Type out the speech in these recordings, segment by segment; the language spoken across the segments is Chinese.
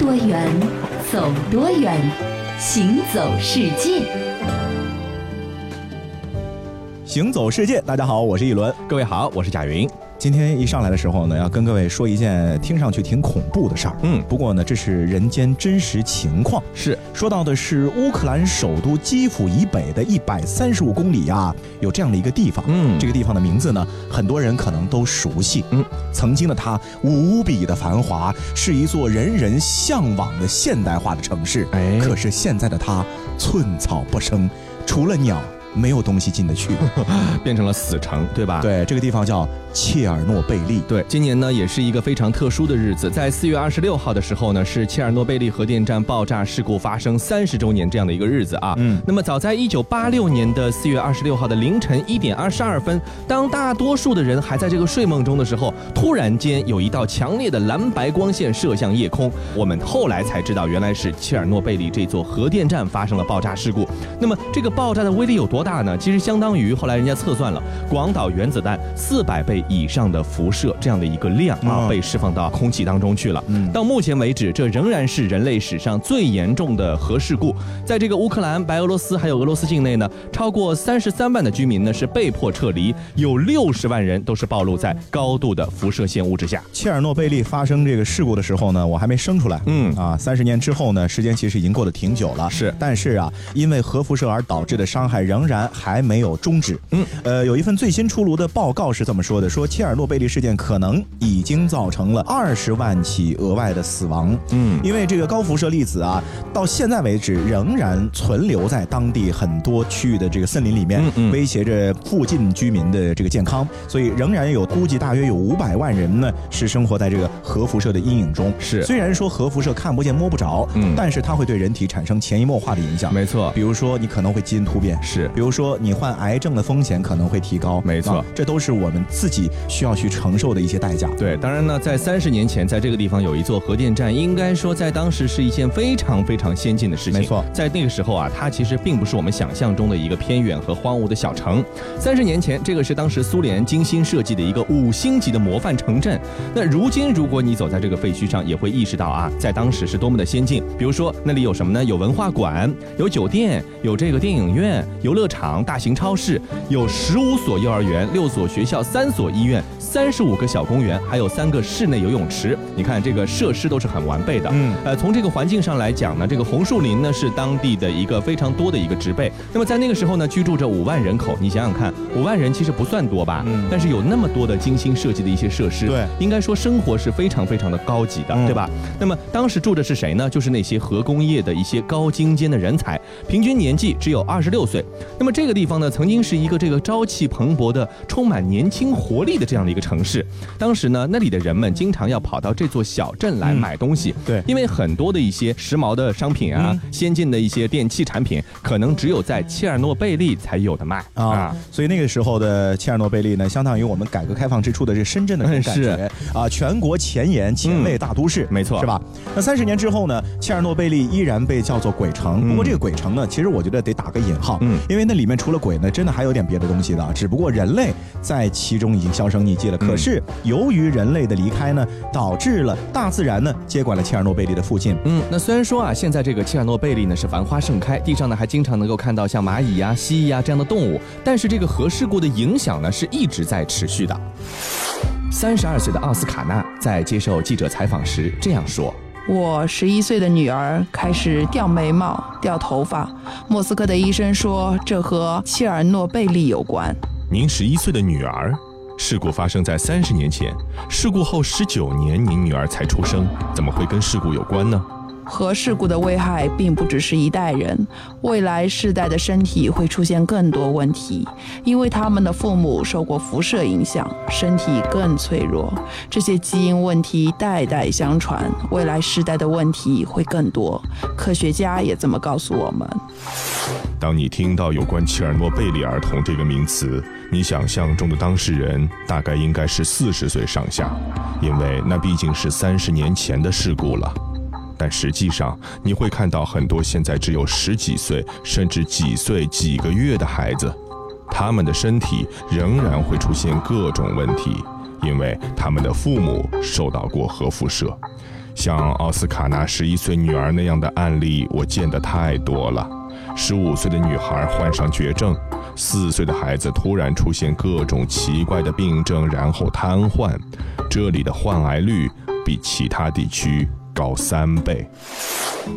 多远，走多远，行走世界。行走世界，大家好，我是一轮。各位好，我是贾云。今天一上来的时候呢，要跟各位说一件听上去挺恐怖的事儿。嗯，不过呢，这是人间真实情况。是说到的是乌克兰首都基辅以北的一百三十五公里呀，有这样的一个地方。嗯这个地方的名字呢，很多人可能都熟悉。嗯，曾经的它无比的繁华，是一座人人向往的现代化的城市。哎可是现在的它寸草不生，除了鸟，没有东西进得去。变成了死城，对吧？。对，这个地方叫切尔诺贝利。对，今年呢也是一个非常特殊的日子，在四月二十六号的时候呢，是切尔诺贝利核电站爆炸事故发生三十周年这样的一个日子啊。嗯那么早在一九八六年的四月二十六号的凌晨一点二十二分，当大多数的人还在这个睡梦中的时候，突然间有一道强烈的蓝白光线射向夜空，我们后来才知道，原来是切尔诺贝利这座核电站发生了爆炸事故。那么这个爆炸的威力有多大呢？其实相当于后来人家测算了广岛原子弹四百倍以上的辐射这样的一个量啊，嗯被释放到空气当中去了。嗯到目前为止，这仍然是人类史上最严重的核事故。在这个乌克兰、白俄罗斯还有俄罗斯境内呢，超过三十三万的居民呢是被迫撤离，有六十万人都是暴露在高度的辐射线物质下。切尔诺贝利发生这个事故的时候呢，我还没生出来。嗯啊，三十年之后呢，时间其实已经过得挺久了。是但是啊，因为核辐射而导致的伤害仍然还没有终止。嗯，呃，有一份最新出炉的报告是这么说的：说切尔诺贝利事件可能已经造成了二十万起额外的死亡。嗯。因为这个高辐射粒子啊，到现在为止仍然存留在当地很多区域的这个森林里面，威胁着附近居民的这个健康，所以仍然有估计大约有五百万人呢是生活在这个核辐射的阴影中。是。虽然说核辐射看不见摸不着，嗯。但是它会对人体产生潜移默化的影响。没错。比如说你可能会基因突变，是。比如说你患癌症的风险可能会提高，没错。啊这都是我们自己需要去承受的一些代价。对，当然呢，在三十年前，在这个地方有一座核电站，应该说在当时是一件非常非常先进的事情。没错在那个时候啊，它其实并不是我们想象中的一个偏远和荒芜的小城。三十年前，这个是当时苏联精心设计的一个五星级的模范城镇。那如今，如果你走在这个废墟上，也会意识到啊，在当时是多么的先进。比如说，那里有什么呢？有文化馆，有酒店，有这个电影院、游乐场、大型超市，有十五所幼儿园、六所学校、三所医院、三十五个小公园，还有三个室内游泳池。你看这个设施都是很完备的。嗯呃，从这个环境上来讲呢，这个红树林呢是当地的一个非常多的一个植被。那么在那个时候呢，居住着五万人口，你想想看，五万人其实不算多吧？嗯但是有那么多的精心设计的一些设施，对应该说生活是非常非常的高级的，嗯对吧？那么当时住的是谁呢？就是那些核工业的一些高精尖的人才，平均年纪只有二十六岁。那么这个地方呢，曾经是一个这个朝气蓬勃的、充满年轻活力的这样的一个城市。当时呢，那里的人们经常要跑到这座小镇来嗯买东西，对。因为很多的一些时髦的商品啊、嗯。先进的一些电器产品，可能只有在切尔诺贝利才有的卖。啊，所以那个时候的切尔诺贝利呢，相当于我们改革开放之初的这深圳的这种感是。觉。啊，全国前沿前卫大都市，没错。是吧？那三十年之后呢，切尔诺贝利依然被叫做鬼城。不过嗯这个鬼城呢，其实我觉得得打个引号，嗯。因为那里面除了鬼呢，真的还有点别的东西的，只不过人类在其中已经销声匿迹了。可是由于人类的离开呢，导致了大自然呢接管了切尔诺贝利的附近。嗯，那虽然说啊，现在这个切尔诺贝利呢是繁花盛开，地上呢还经常能够看到像蚂蚁呀、蜥蜴呀这样的动物，但是这个核事故的影响呢是一直在持续的。三十二岁的奥斯卡纳在接受记者采访时这样说。我十一岁的女儿开始掉眉毛、掉头发。莫斯科的医生说，这和切尔诺贝利有关。您十一岁的女儿，事故发生在三十年前，事故后十九年，您女儿才出生，怎么会跟事故有关呢？核事故的危害并不只是一代人，未来世代的身体会出现更多问题，因为他们的父母受过辐射影响，身体更脆弱。这些基因问题代代相传，未来世代的问题会更多。科学家也这么告诉我们。当你听到有关切尔诺贝利儿童这个名词，你想象中的当事人大概应该是四十岁上下，因为那毕竟是三十年前的事故了。但实际上，你会看到很多现在只有十几岁，甚至几岁、几个月的孩子，他们的身体仍然会出现各种问题，因为他们的父母受到过核辐射。像奥斯卡那十一岁女儿那样的案例，我见得太多了。十五岁的女孩患上绝症，四岁的孩子突然出现各种奇怪的病症，然后瘫痪。这里的患癌率比其他地区高三倍。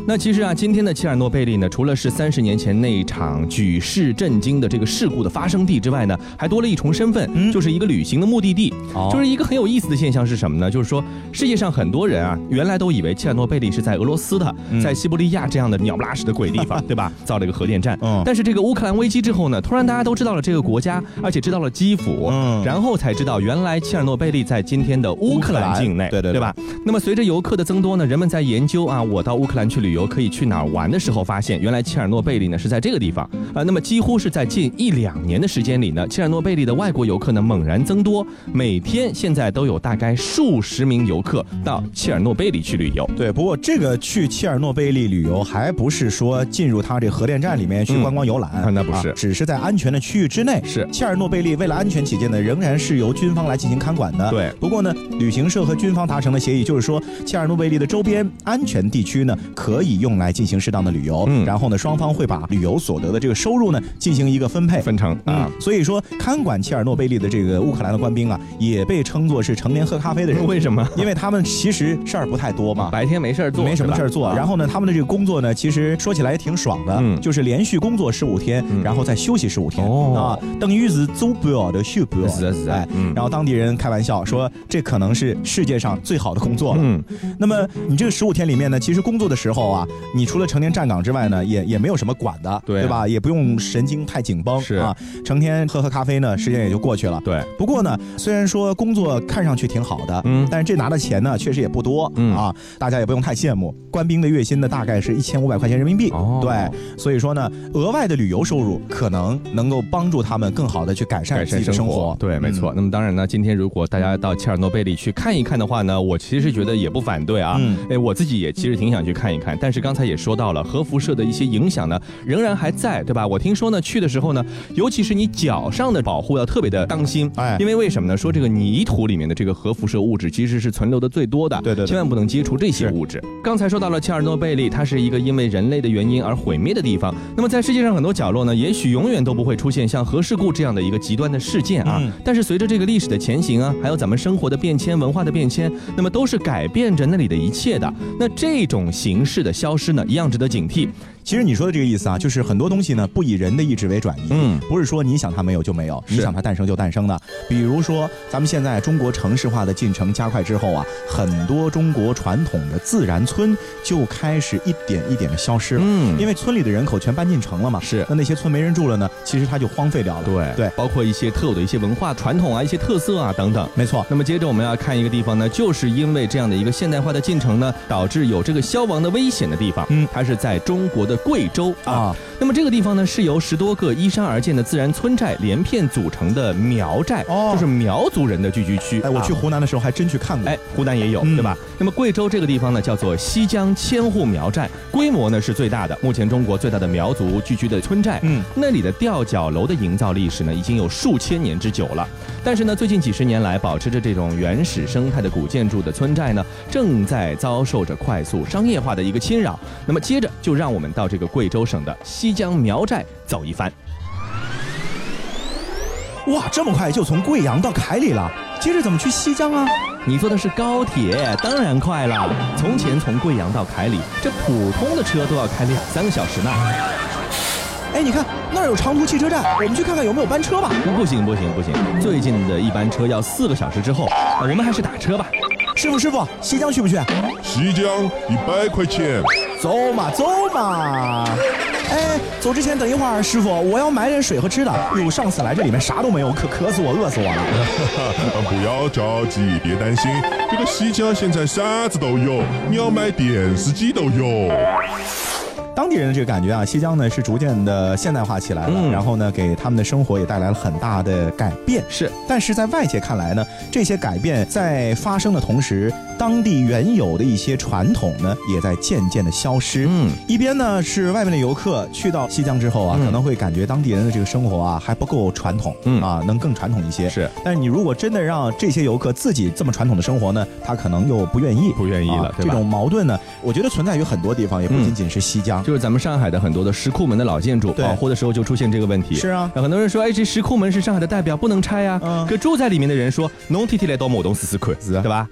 那其实啊，今天的切尔诺贝利呢，除了是三十年前那一场举世震惊的这个事故的发生地之外呢，还多了一重身份，就是一个旅行的目的地。哦就是一个很有意思的现象是什么呢？就是说世界上很多人啊，原来都以为切尔诺贝利是在俄罗斯的，在西伯利亚这样的鸟不拉屎的鬼地方，对吧？造了一个核电站。嗯但是这个乌克兰危机之后呢，突然大家都知道了这个国家，而且知道了基辅，嗯然后才知道原来切尔诺贝利在今天的乌克兰境内，对对吧？那么随着游客的增多呢，人们在研究啊，我到乌克兰去旅游可以去哪儿玩的时候，发现原来切尔诺贝利呢是在这个地方啊。那么几乎是在近一两年的时间里呢，切尔诺贝利的外国游客呢猛然增多，每天现在都有大概数十名游客到切尔诺贝利去旅游。对，不过这个去切尔诺贝利旅游，还不是说进入它这核电站里面去嗯观光游览，啊那不是只是在安全的区域之内。是切尔诺贝利为了安全起见呢，仍然是由军方来进行看管的。对不过呢，旅行社和军方达成的协议，就是说切尔诺贝利的周边安全地区呢，可以用来进行适当的旅游。嗯。然后呢，双方会把旅游所得的这个收入呢进行一个分配。分成啊。啊，，所以说看管切尔诺贝利的这个乌克兰的官兵啊，也被称作是成年喝咖啡的人，为什么？因为他们其实事儿不太多嘛。白天没事儿做，没什么事儿做，然后后呢，他们的这个工作呢，其实说起来也挺爽的，嗯。就是连续工作十五天，嗯。然后再休息十五天，哦。啊，等于是周不了的休不了是的是。的哎，嗯。然后当地人开玩笑说，这可能是世界上最好的工作了。嗯，那么你这个十五天里面呢，其实工作的时候啊，你除了成天站岗之外呢，也也没有什么管的，对啊吧？也不用神经太紧绷，是啊，成天喝喝咖啡呢，时间也就过去了。对，不过呢，虽然说工作看上去挺好的，嗯但是这拿的钱呢，确实也不多，嗯啊，大家也不用太羡慕。官兵的月薪呢，大概是一千五百块钱人民币，哦对，所以说呢，额外的旅游收入可能能够帮助他们更好的去改善改自己的生善活活。，对，没错。那么当然呢，今天如果大家到切尔诺贝利去看一看的话呢，我其实觉得也不反对啊。嗯哎，我自己也其实挺想去看一看，但是刚才也说到了核辐射的一些影响呢，仍然还在，对吧？我听说呢，去的时候呢，尤其是你脚上的保护要特别的当心，哎因为为什么呢？说这个泥土里面的这个核辐射物质其实是存留的最多的，对对对千万不能接触这些物质。刚才说到了切尔诺贝利，它是一个因为人类的原因而毁灭的地方。那么在世界上很多角落呢，也许永远都不会出现像核事故这样的一个极端的事件啊。嗯但是随着这个历史的前行啊，还有咱们生活的变迁、文化的变迁，那么都是改变着那里的一切的。那这种形式的消失呢，一样值得警惕。其实你说的这个意思啊，就是很多东西呢不以人的意志为转移，嗯不是说你想它没有就没有，你想它诞生就诞生的。比如说，咱们现在中国城市化的进程加快之后啊，很多中国传统的自然村就开始一点一点的消失了。嗯因为村里的人口全搬进城了嘛，是那那些村没人住了呢，其实它就荒废掉了。对对，包括一些特有的一些文化传统啊、一些特色啊等等。没错。那么接着我们要看一个地方呢，就是因为这样的一个现代化的进程呢，导致有这个消亡的危险的地方。嗯它是在中国的贵州啊。啊，那么这个地方呢，是由十多个依山而建的自然村寨连片组成的苗寨，哦就是苗族人的聚居区。哎，我去啊湖南的时候还真去看过。哎，湖南也有，嗯对吧？那么贵州这个地方呢，叫做西江千户苗寨，规模呢是最大的，目前中国最大的苗族聚居的村寨。嗯，那里的吊脚楼的营造历史呢，已经有数千年之久了。但是呢，最近几十年来，保持着这种原始生态的古建筑的村寨呢，正在遭受着快速商业化的一个侵扰。那么接着就让我们到这个贵州省的西江苗寨走一番。哇，这么快就从贵阳到凯里了，接着怎么去西江啊？你坐的是高铁，当然快了。从前从贵阳到凯里，这普通的车都要开两三个小时呢。哎，你看那儿有长途汽车站，我们去看看有没有班车吧。不行不行不行，最近的一班车要四个小时之后，啊我们还是打车吧。师傅师傅，西江去不去？西江一百块钱，走嘛走嘛。哎，走之前等一会儿，师傅，我要买点水和吃的。哟，上次来这里面啥都没有，可渴死我，饿死我了。不要着急，别担心，这个西江现在啥子都有，你要买电视机都有。当地人的这个感觉啊，西江呢是逐渐的现代化起来了，嗯然后呢给他们的生活也带来了很大的改变。是，但是在外界看来呢，这些改变在发生的同时，当地原有的一些传统呢，也在渐渐的消失。嗯，一边呢是外面的游客去到西江之后啊，嗯。可能会感觉当地人的这个生活啊还不够传统，嗯。啊，能更传统一些。是，但是你如果真的让这些游客自己这么传统的生活呢，他可能又不愿意，不愿意了这种矛盾呢，我觉得存在于很多地方，也不嗯仅仅是西江。就是咱们上海的很多的石库门的老建筑，对。保护的时候就出现这个问题。是啊。很多人说，哎，这石库门是上海的代表，不能拆呀、嗯。可住在里面的人说，侬天天来到某东试试看，是啊。对吧？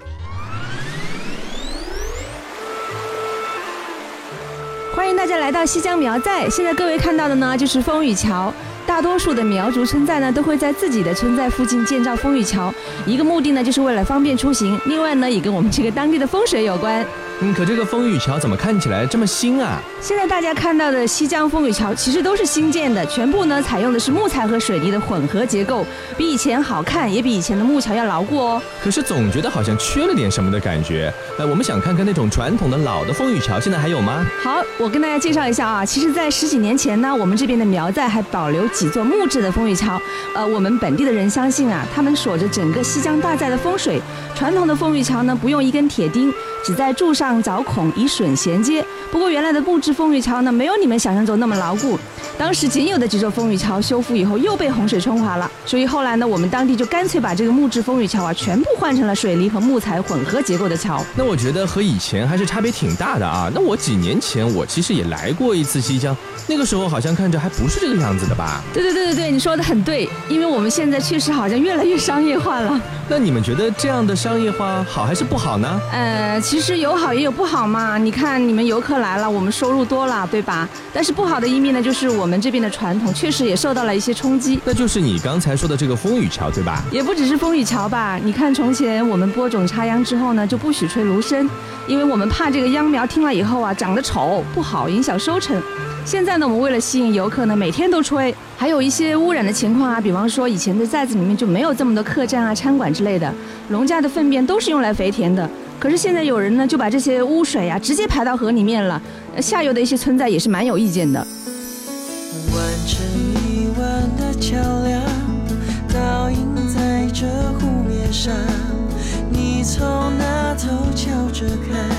来到西江苗寨。现在各位看到的呢，就是风雨桥。大多数的苗族村寨呢，都会在自己的村寨附近建造风雨桥，一个目的呢，就是为了方便出行；另外呢，也跟我们这个当地的风水有关。嗯，可这个风雨桥怎么看起来这么新啊？现在大家看到的西江风雨桥，其实都是新建的，全部呢采用的是木材和水泥的混合结构，比以前好看，也比以前的木桥要牢固哦。可是总觉得好像缺了点什么的感觉。哎，我们想看看那种传统的老的风雨桥，现在还有吗？好，我跟大家介绍一下啊，其实，在十几年前呢，我们这边的苗寨还保留几座木质的风雨桥。呃，我们本地的人相信啊，他们锁着整个西江大寨的风水。传统的风雨桥呢，不用一根铁钉，只在柱上凿孔，以榫衔接。不过，原来的木质风雨桥呢，没有你们想象中那么牢固。当时仅有的几座风雨桥修复以后，又被洪水冲垮了，所以后来呢，我们当地就干脆把这个木质风雨桥啊，全部换成了水泥和木材混合结构的桥。那我觉得和以前还是差别挺大的啊。那我几年前我其实也来过一次西江，那个时候好像看着还不是这个样子的吧？对对对对对，你说的很对，因为我们现在确实好像越来越商业化了。那你们觉得这样的商业化好还是不好呢？呃，其实有好也有不好嘛。你看，你们游客来了，我们收入多了，对吧？但是不好的一面呢，就是我们这边的传统确实也受到了一些冲击。那就是你刚才说的这个风雨桥，对吧？也不只是风雨桥吧？你看，从前我们播种插秧之后呢，就不许吹芦笙，因为我们怕这个秧苗听了以后啊，长得丑不好，影响收成。现在呢，我们为了吸引游客呢，每天都吹。还有一些污染的情况啊，比方说以前的寨子里面就没有这么多客栈啊、餐馆之类的，农家的粪便都是用来肥田的。可是现在有人呢，就把这些污水啊直接排到河里面了，下游的一些村寨也是蛮有意见的。完成一弯的桥梁，倒映在这湖面上。你从那头瞧着看，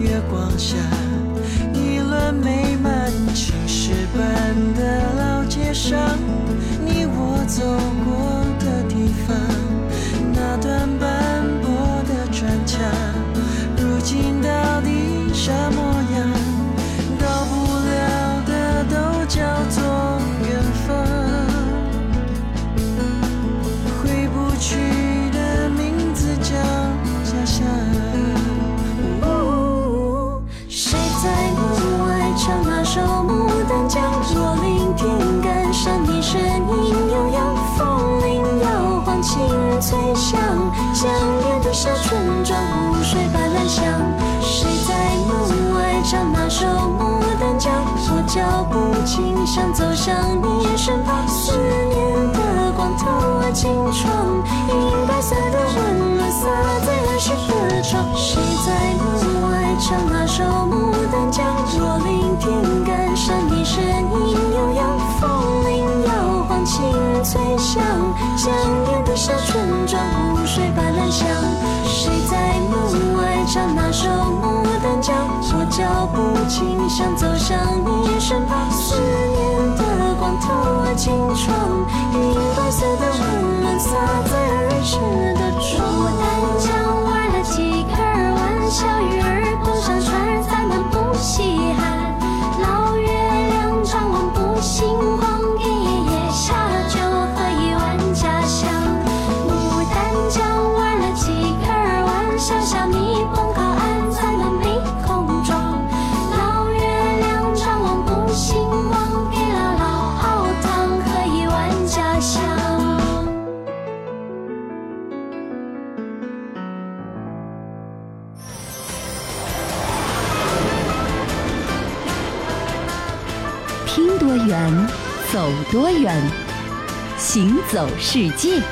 月光下，想走向你身旁，思念的光透过金窗，银白色的温暖洒在儿时的床。谁在门外唱那首《牡丹江》？若聆听感伤的声音悠扬，风铃摇晃，清脆响，相连的小村庄，湖水般蓝香。谁在门外唱那首《牡丹江》？我脚步轻，想走向你，轻窗，银白色的温暖洒在儿时的床。有多远，行走世界。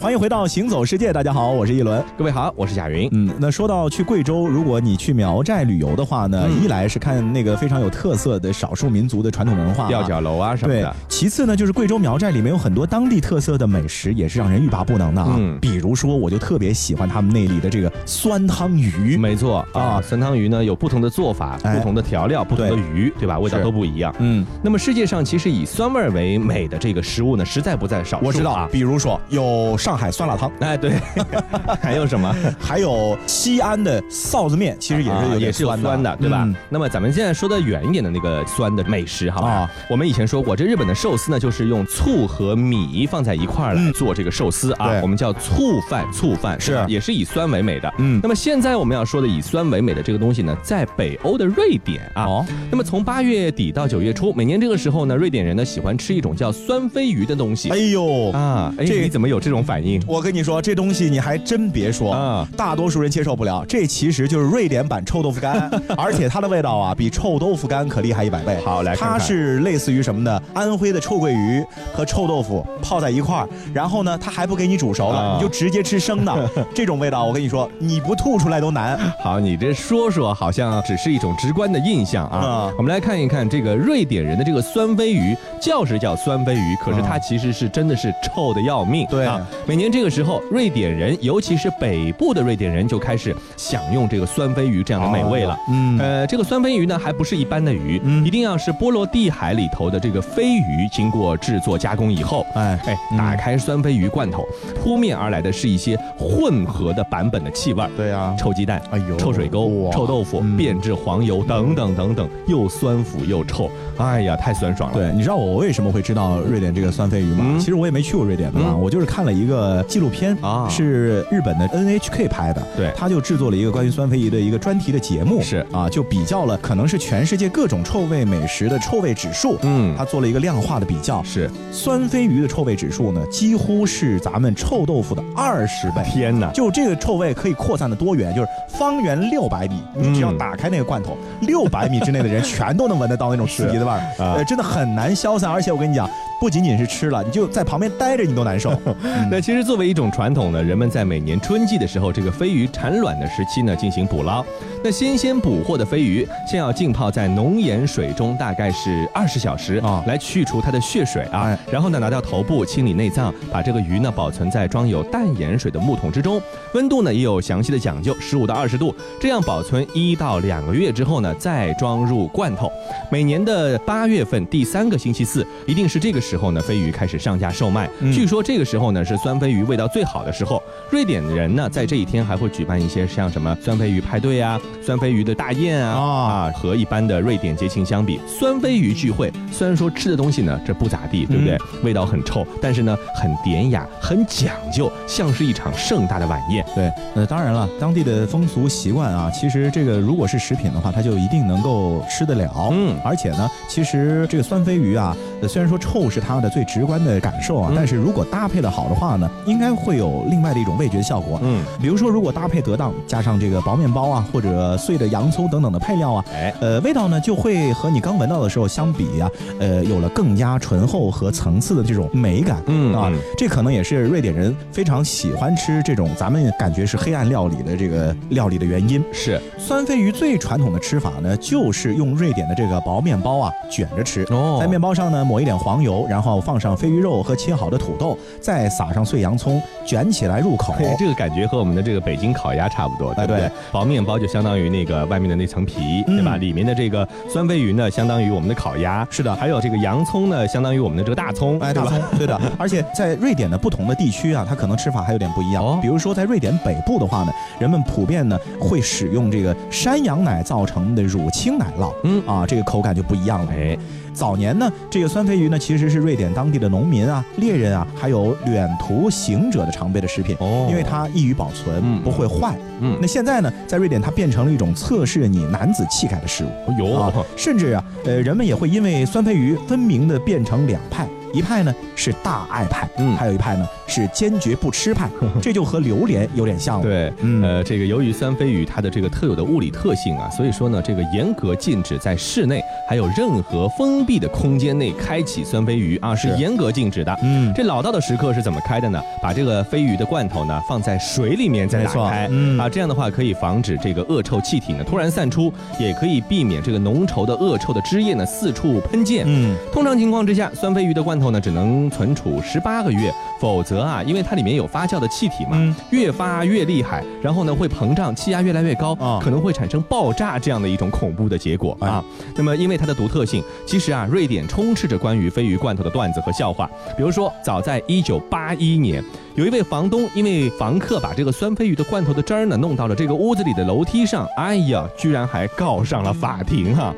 欢迎回到行走世界，大家好，我是一轮。各位好，我是贾云。嗯，那说到去贵州，如果你去苗寨旅游的话呢，嗯一来是看那个非常有特色的少数民族的传统文化、吊脚楼啊什么对的，，其次呢，就是贵州苗寨里面有很多当地特色的美食，也是让人欲罢不能的啊。嗯比如说，我就特别喜欢他们那里的这个酸汤鱼。没错啊，啊酸汤鱼呢有不同的做法、哎不同的调料、不同的鱼，对吧？味道都不一样。嗯，那么世界上其实以酸味为美的这个食物呢，实在不在少数。我知道啊，。比如说有上海酸辣汤，哎，对，还有什么？还有西安的臊子面，其实也是有啊也是有酸的，对吧？嗯那么咱们现在说的远一点的那个酸的美食，好吧？啊我们以前说过，这日本的寿司呢，就是用醋和米放在一块儿来嗯做这个寿司啊，对我们叫醋饭，醋饭是也是以酸为美的。嗯那么现在我们要说的以酸为美的这个东西呢，在北欧的瑞典啊。哦，那么从八月底到九月初，每年这个时候呢，瑞典人呢喜欢吃一种叫酸飞鱼的东西哎呦。啊。哎，这你怎么有这种反应？我跟你说，这东西你还真别说啊大多数人接受不了。这其实就是瑞典版臭豆腐干，而且它的味道啊，比臭豆腐干可厉害一百倍。好来看看它是类似于什么呢？安徽的臭鳜鱼和臭豆腐泡在一块儿，然后呢，它还不给你煮熟了，啊你就直接吃生的。这种味道，我跟你说，你不吐出来都难。好，你这说说好像只是一种直观的印象啊。啊我们来看一看这个瑞典人的这个酸飞鱼，叫是叫酸飞鱼，可是它其实是真的是臭的要命。对啊，每年这个时候，瑞典人，尤其是北部的瑞典人，就开始享用这个酸飞鱼这样的美味了。嗯。呃，这个酸飞鱼呢，还不是一般的鱼，嗯。一定要是波罗的海里头的这个飞鱼，经过制作加工以后，哎打开酸飞鱼罐头，扑面而来的是一些混合的版本的气味儿。对啊、臭鸡蛋，哎呦臭水沟，臭豆腐，嗯。变质黄油等等等等，又酸腐又臭，哎呀，太酸爽了。对，你知道我为什么会知道瑞典这个酸飞鱼吗？嗯。其实我也没去过瑞典的啊，嗯。我就是看了一个纪录片啊。是日本的 NHK 拍的，对。他就制作了一个关于酸飞鱼的一个专题的节目，是。啊，就比较了可能是全世界各种臭味美食的臭味指数，嗯。他做了一个量化的比较，是，酸飞鱼的臭味指数呢，几乎是咱们臭豆腐的二十倍。天哪！就这个臭味可以扩散的多远，就是方圆六百米，你只要嗯打开那个罐头，六百米之内的人全都能闻得到那种刺 鼻的味儿，啊。呃，真的很难消散。而且我跟你讲，不仅仅是吃了，你就在旁边待着你都难受。那其实作为一种传统呢，人们在每年春季的时候，这个飞鱼产卵的时期呢，进行捕捞。那新鲜捕获的飞鱼，先要浸泡在浓盐水中，大概是二十小时啊来去除它的血水啊。哎然后呢，拿掉头部，清理内脏，把这个鱼呢保存在装有淡盐水的木桶之中，温度呢也有详细的讲究，十五到二十度，这样保存一到两个月之后呢，再装入罐头。每年的八月份第三个星期四，一定是这个时候呢，飞鱼开始上架售卖。嗯据说这个时候呢是酸飞鱼味道最好的时候。瑞典人呢在这一天还会举办一些像什么酸飞鱼派对啊、酸飞鱼的大宴啊啊啊。和一般的瑞典节庆相比，酸飞鱼聚会虽然说吃的东西呢这不咋地，对不对？味道很臭，但是呢很典雅、很讲究，像是一场盛大的晚宴。对，呃，当然了，当地的风俗习惯啊，其实这个如果是食品的话，它就一定能够吃得了。嗯而且呢，其实这个酸飞鱼啊，呃虽然说臭是它的最直观的感受啊，嗯但是如果搭配的好的话呢，应该会有另外的一种味觉效果。嗯，比如说，如果搭配得当，加上这个薄面包啊，或者碎的洋葱等等的配料啊，哎，呃，味道呢就会和你刚闻到的时候相比呀、呃，有了更加醇厚和层次的这种美感。啊嗯啊，这可能也是瑞典人非常喜欢吃这种咱们感觉是黑暗料理的这个料理的原因。是酸飞鱼最传统的吃法呢，就是用瑞典的这个薄面包啊卷着吃。哦在面包上呢抹一点黄油，然后放上飞鱼肉和切好的土豆，再撒上碎洋葱，卷起来入口。嘿 这个感觉和我们的这个北京烤鸭差不多，对不对？哎对薄面包就相当于那个外面的那层皮，嗯对吧？里面的这个酸飞鱼呢，相当于我们的烤鸭。是的还有这个洋葱呢，相当于我们的这个大葱，哎，对吧大葱，对的。而且在瑞典的不同的地区啊，它可能吃法还有点不一样。哦比如说在瑞典北部的话呢，人们普遍呢会使用这个山羊奶造成的乳清奶酪，嗯啊，这个口感就不一样了。哎，早年呢，这个酸鲱鱼呢其实是瑞典当地的农民啊、猎人啊，还有远途行者的常备的食品。哦因为它易于保存，嗯不会坏。嗯那现在呢，在瑞典它变成了一种测试你男子气概的食物。有啊，甚至啊，呃，人们也会因为酸鲱鱼分明的变成两派，一派呢是大爱派，嗯还有一派呢是坚决不吃派，这就和榴莲有点像了。对，嗯呃，这个由于酸飞鱼它的这个特有的物理特性啊，所以说呢，这个严格禁止在室内还有任何封闭的空间内开启酸飞鱼啊，是是严格禁止的。嗯这老道的时刻是怎么开的呢？把这个飞鱼的罐头呢放在水里面再打开，嗯啊，这样的话可以防止这个恶臭气体呢突然散出，也可以避免这个浓稠的恶臭的汁液呢四处喷溅。嗯，通常情况之下，酸飞鱼的罐头呢只能存储十八个月，否则啊，因为它里面有发酵的气体嘛，嗯越发越厉害，然后呢会膨胀，气压越来越高，啊可能会产生爆炸这样的一种恐怖的结果哎啊。那么因为它的独特性，其实啊，瑞典充斥着关于鲱鱼罐头的段子和笑话。比如说，早在一九八一年，有一位房东因为房客把这个酸鲱鱼的罐头的汁儿呢弄到了这个屋子里的楼梯上，哎呀，居然还告上了法庭哈、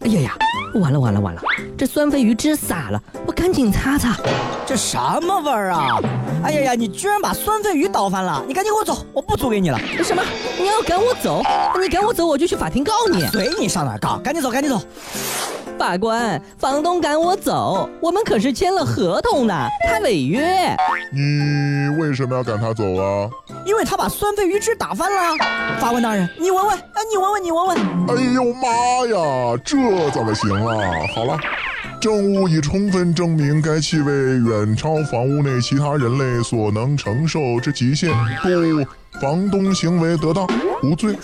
哎呀呀，完了完了完了，这酸鲱鱼汁洒了，我赶紧擦擦。这什么味儿啊！哎呀呀，你居然把酸飞鱼倒翻了！你赶紧给我走，我不租给你了。什么？你要赶我走？你赶我走，我就去法庭告你。随你上哪告，赶紧走，赶紧走。法官，房东赶我走，我们可是签了合同的，他违约。你为什么要赶他走啊？因为他把酸飞鱼汁打翻了。法官大人，你闻闻，哎，你闻闻，你闻闻。哎呦妈呀，这怎么行啊？好了，证物已充分证明该气味远超房屋内其他人类所能承受之极限，故房东行为得当，无罪。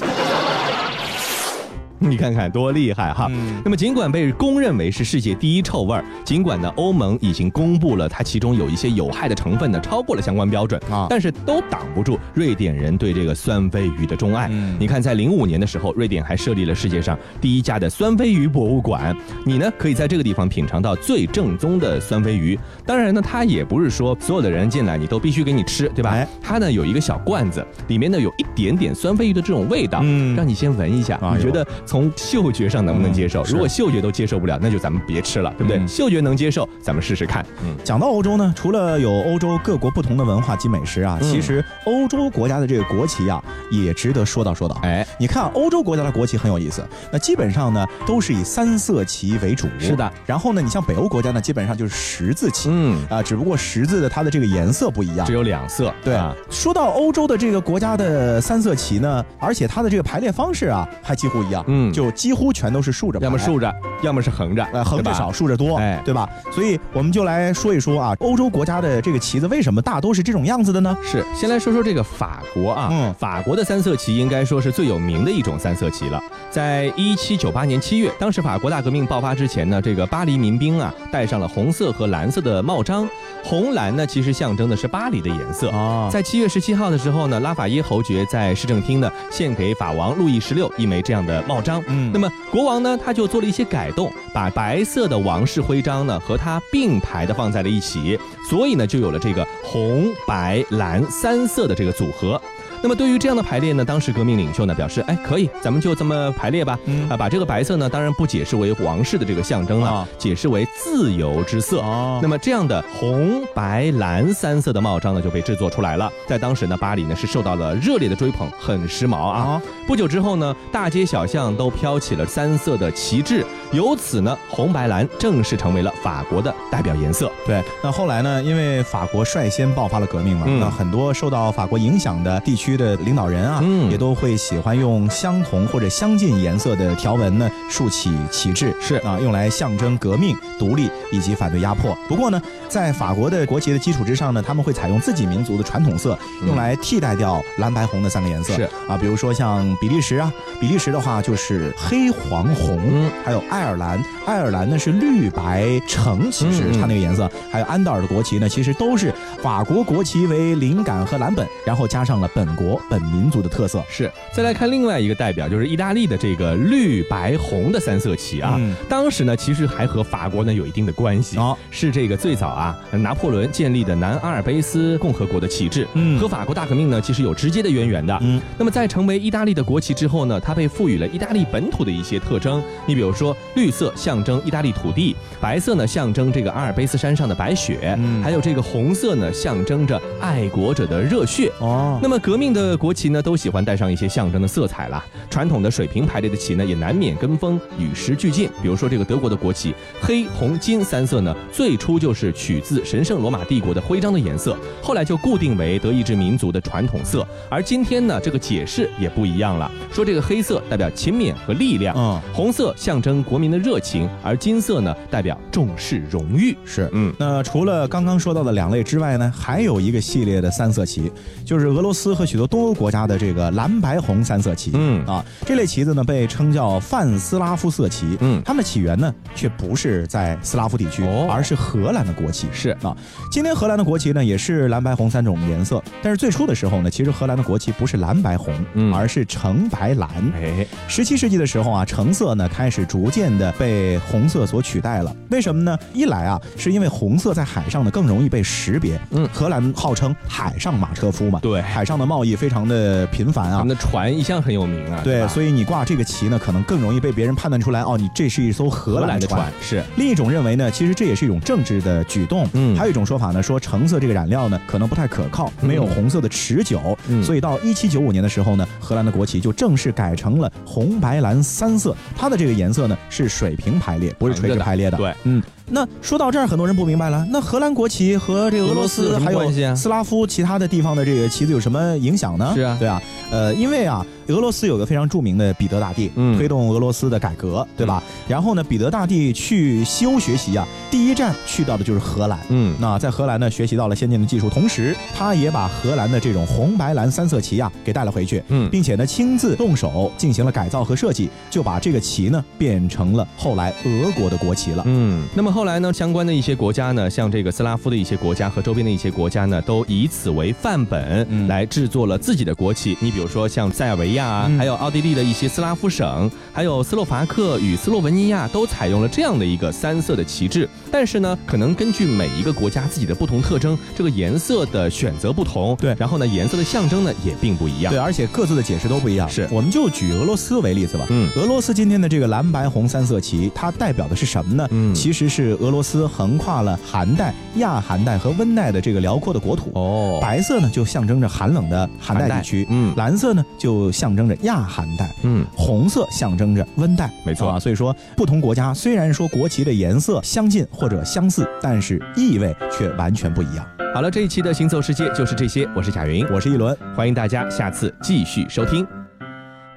你看看多厉害哈！嗯那么尽管被公认为是世界第一臭味儿，尽管呢欧盟已经公布了它其中有一些有害的成分呢超过了相关标准啊但是都挡不住瑞典人对这个酸飞鱼的钟爱。嗯你看，在零五年的时候，瑞典还设立了世界上第一家的酸飞鱼博物馆，你呢可以在这个地方品尝到最正宗的酸飞鱼。当然呢，它也不是说所有的人进来你都必须给你吃，对吧？哎它呢有一个小罐子，里面呢有一点点酸飞鱼的这种味道，嗯让你先闻一下，哎你觉得从嗅觉上能不能接受？嗯如果嗅觉都接受不了，那就咱们别吃了，对不对？嗯嗅觉能接受，咱们试试看。嗯，讲到欧洲呢，除了有欧洲各国不同的文化及美食啊，嗯其实欧洲国家的这个国旗啊，也值得说道说道。哎，你看啊欧洲国家的国旗很有意思，那基本上呢都是以三色旗为主。是的。然后呢，你像北欧国家呢，基本上就是十字旗。嗯，啊，只不过十字的它的这个颜色不一样只。有两色，对啊，说到欧洲的这个国家的三色旗呢，而且它的这个排列方式啊，还几乎一样，嗯就几乎全都是竖着，要么竖着，要么是横着，呃，横着少，竖着多，哎对吧？所以我们就来说一说啊，欧洲国家的这个旗子为什么大都是这种样子的呢？是，先来说说这个法国啊，嗯法国的三色旗应该说是最有名的一种三色旗了。在一七九八年七月，当时法国大革命爆发之前呢，这个巴黎民兵啊戴上了红色和蓝色的帽章，红蓝呢其实象征的是巴黎的颜色。哦在七月十七号的时候呢，拉法耶侯爵在市政厅呢献给法王路易十六一枚这样的帽章。嗯那么国王呢，他就做了一些改动，把白色的王室徽章呢和它并排的放在了一起，所以呢就有了这个红白蓝三色的这个组合。那么对于这样的排列呢，当时革命领袖呢表示，哎，可以，咱们就这么排列吧。嗯啊，把这个白色呢，当然不解释为王室的这个象征了，啊解释为自由之色。哦那么这样的红白蓝三色的帽章呢，就被制作出来了。在当时呢，巴黎呢是受到了热烈的追捧，很时髦啊。啊不久之后呢，大街小巷都飘起了三色的旗帜，由此呢，红白蓝正式成为了法国的代表颜色。对，那后来呢？因为法国率先爆发了革命嘛，嗯那很多受到法国影响的地区的领导人啊，嗯。也都会喜欢用相同或者相近颜色的条纹呢竖起旗帜，是。啊，用来象征革命、独立以及反对压迫。不过呢，在法国的国旗的基础之上呢，他们会采用自己民族的传统色，用来替代掉蓝白红的三个颜色。是。啊，比如说像比利时啊，比利时的话就是黑黄红，嗯。还有爱尔兰，爱尔兰呢是绿白橙，其实它那个颜色，还有安道尔的国旗呢，其实都是法国国旗为灵感和蓝本，然后加上了本国本民族的特色。是，再来看另外一个代表，就是意大利的这个绿白红的三色旗啊。嗯当时呢，其实还和法国呢有一定的关系哦是这个最早啊，拿破仑建立的南阿尔卑斯共和国的旗帜，嗯和法国大革命呢其实有直接的渊源的。嗯，那么在成为意大利的国旗之后呢，它被赋予了意大利本土的一些特征。你比如说，绿色象征意大利土地，白色呢象征这个阿尔卑斯山上的白雪，嗯还有这个红色呢象征着爱国者的热血。哦那么革命定的国旗呢，都喜欢带上一些象征的色彩啦。传统的水平排列的旗呢，也难免跟风与时俱进。比如说这个德国的国旗，黑、红、金三色呢，最初就是取自神圣罗马帝国的徽章的颜色，后来就固定为德意志民族的传统色。而今天呢，这个解释也不一样了，说这个黑色代表勤勉和力量，嗯红色象征国民的热情，而金色呢代表重视荣誉。是，嗯那除了刚刚说到的两类之外呢，还有一个系列的三色旗，就是俄罗斯和许多东欧国家的这个蓝白红三色旗。嗯啊，这类旗子呢被称叫泛斯拉夫色旗。嗯它们的起源呢却不是在斯拉夫地区，哦而是荷兰的国旗。是啊，今天荷兰的国旗呢也是蓝白红三种颜色，但是最初的时候呢，其实荷兰的国旗不是蓝白红，嗯而是橙白蓝。哎，十七世纪的时候啊，橙色呢开始逐渐的被红色所取代了。为什么呢？一来啊，是因为红色在海上呢更容易被识别。嗯荷兰号称海上马车夫嘛，对海上的贸易非常的频繁啊他们。的船一向很有名啊。对，所以你挂这个旗呢，可能更容易被别人判断出来哦，你这是一艘荷兰的船。是另一种认为呢，其实这也是一种政治的举动。嗯还有一种说法呢，说橙色这个染料呢可能不太可靠，嗯没有红色的持久，嗯所以到一七九五年的时候呢，荷兰的国旗就正式改成了红白蓝三色。它的这个颜色呢是水平排列，不是垂直排列的。对，嗯。那说到这儿，很多人不明白了，那荷兰国旗和这个俄罗斯还有斯拉夫其他的地方的这个旗子有什么影响呢？是啊对啊，呃，因为啊，俄罗斯有个非常著名的彼得大帝，嗯推动俄罗斯的改革，对吧？然后呢，彼得大帝去西欧学习啊，第一站去到的就是荷兰。嗯那在荷兰呢，学习到了先进的技术，同时他也把荷兰的这种红白蓝三色旗啊给带了回去，嗯并且呢亲自动手进行了改造和设计，就把这个旗呢变成了后来俄国的国旗了。嗯，那么后来呢，相关的一些国家呢，像这个斯拉夫的一些国家和周边的一些国家呢，都以此为范本嗯来制作了自己的国旗。你比如说像塞尔维亚啊，嗯还有奥地利的一些斯拉夫省，还有斯洛伐克与斯洛文尼亚，都采用了这样的一个三色的旗帜。但是呢，可能根据每一个国家自己的不同特征，这个颜色的选择不同，对然后呢，颜色的象征呢也并不一样。对，而且各自的解释都不一样。是我们就举俄罗斯为例子吧。嗯俄罗斯今天的这个蓝白红三色旗，它代表的是什么呢？嗯其实是俄罗斯横跨了寒带、亚寒带和温带的这个辽阔的国土。哦，白色呢就象征着寒冷的寒带地区，嗯蓝色呢就象征着亚寒带，嗯，红色象征着温带，没错啊。所以说，不同国家虽然说国旗的颜色相近或者相似，但是意味却完全不一样。好了，这一期的行走世界就是这些，我是贾云，我是一轮，欢迎大家下次继续收听。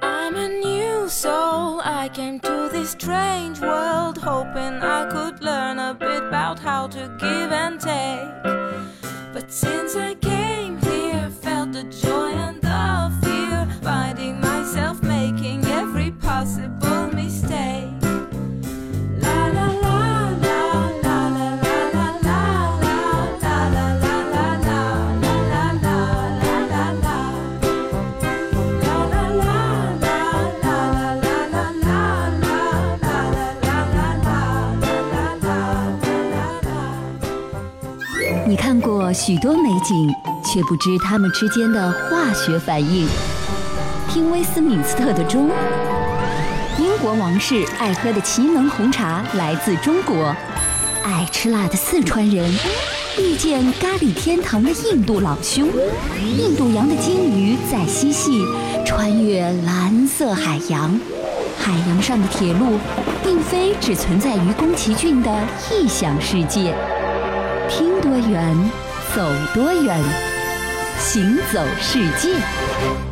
I'm a new soul. I came to this strange world hoping I could learn a bit about how to give and take. But since I came here, felt the joy 许多美景，却不知它们之间的化学反应。听威斯敏斯特的钟，英国王室爱喝的奇能红茶来自中国，爱吃辣的四川人遇见咖喱天堂的印度老兄，印度洋的鲸鱼在嬉戏，穿越蓝色海洋。海洋上的铁路，并非只存在于宫崎骏的异想世界。听多远，走多远，行走世界。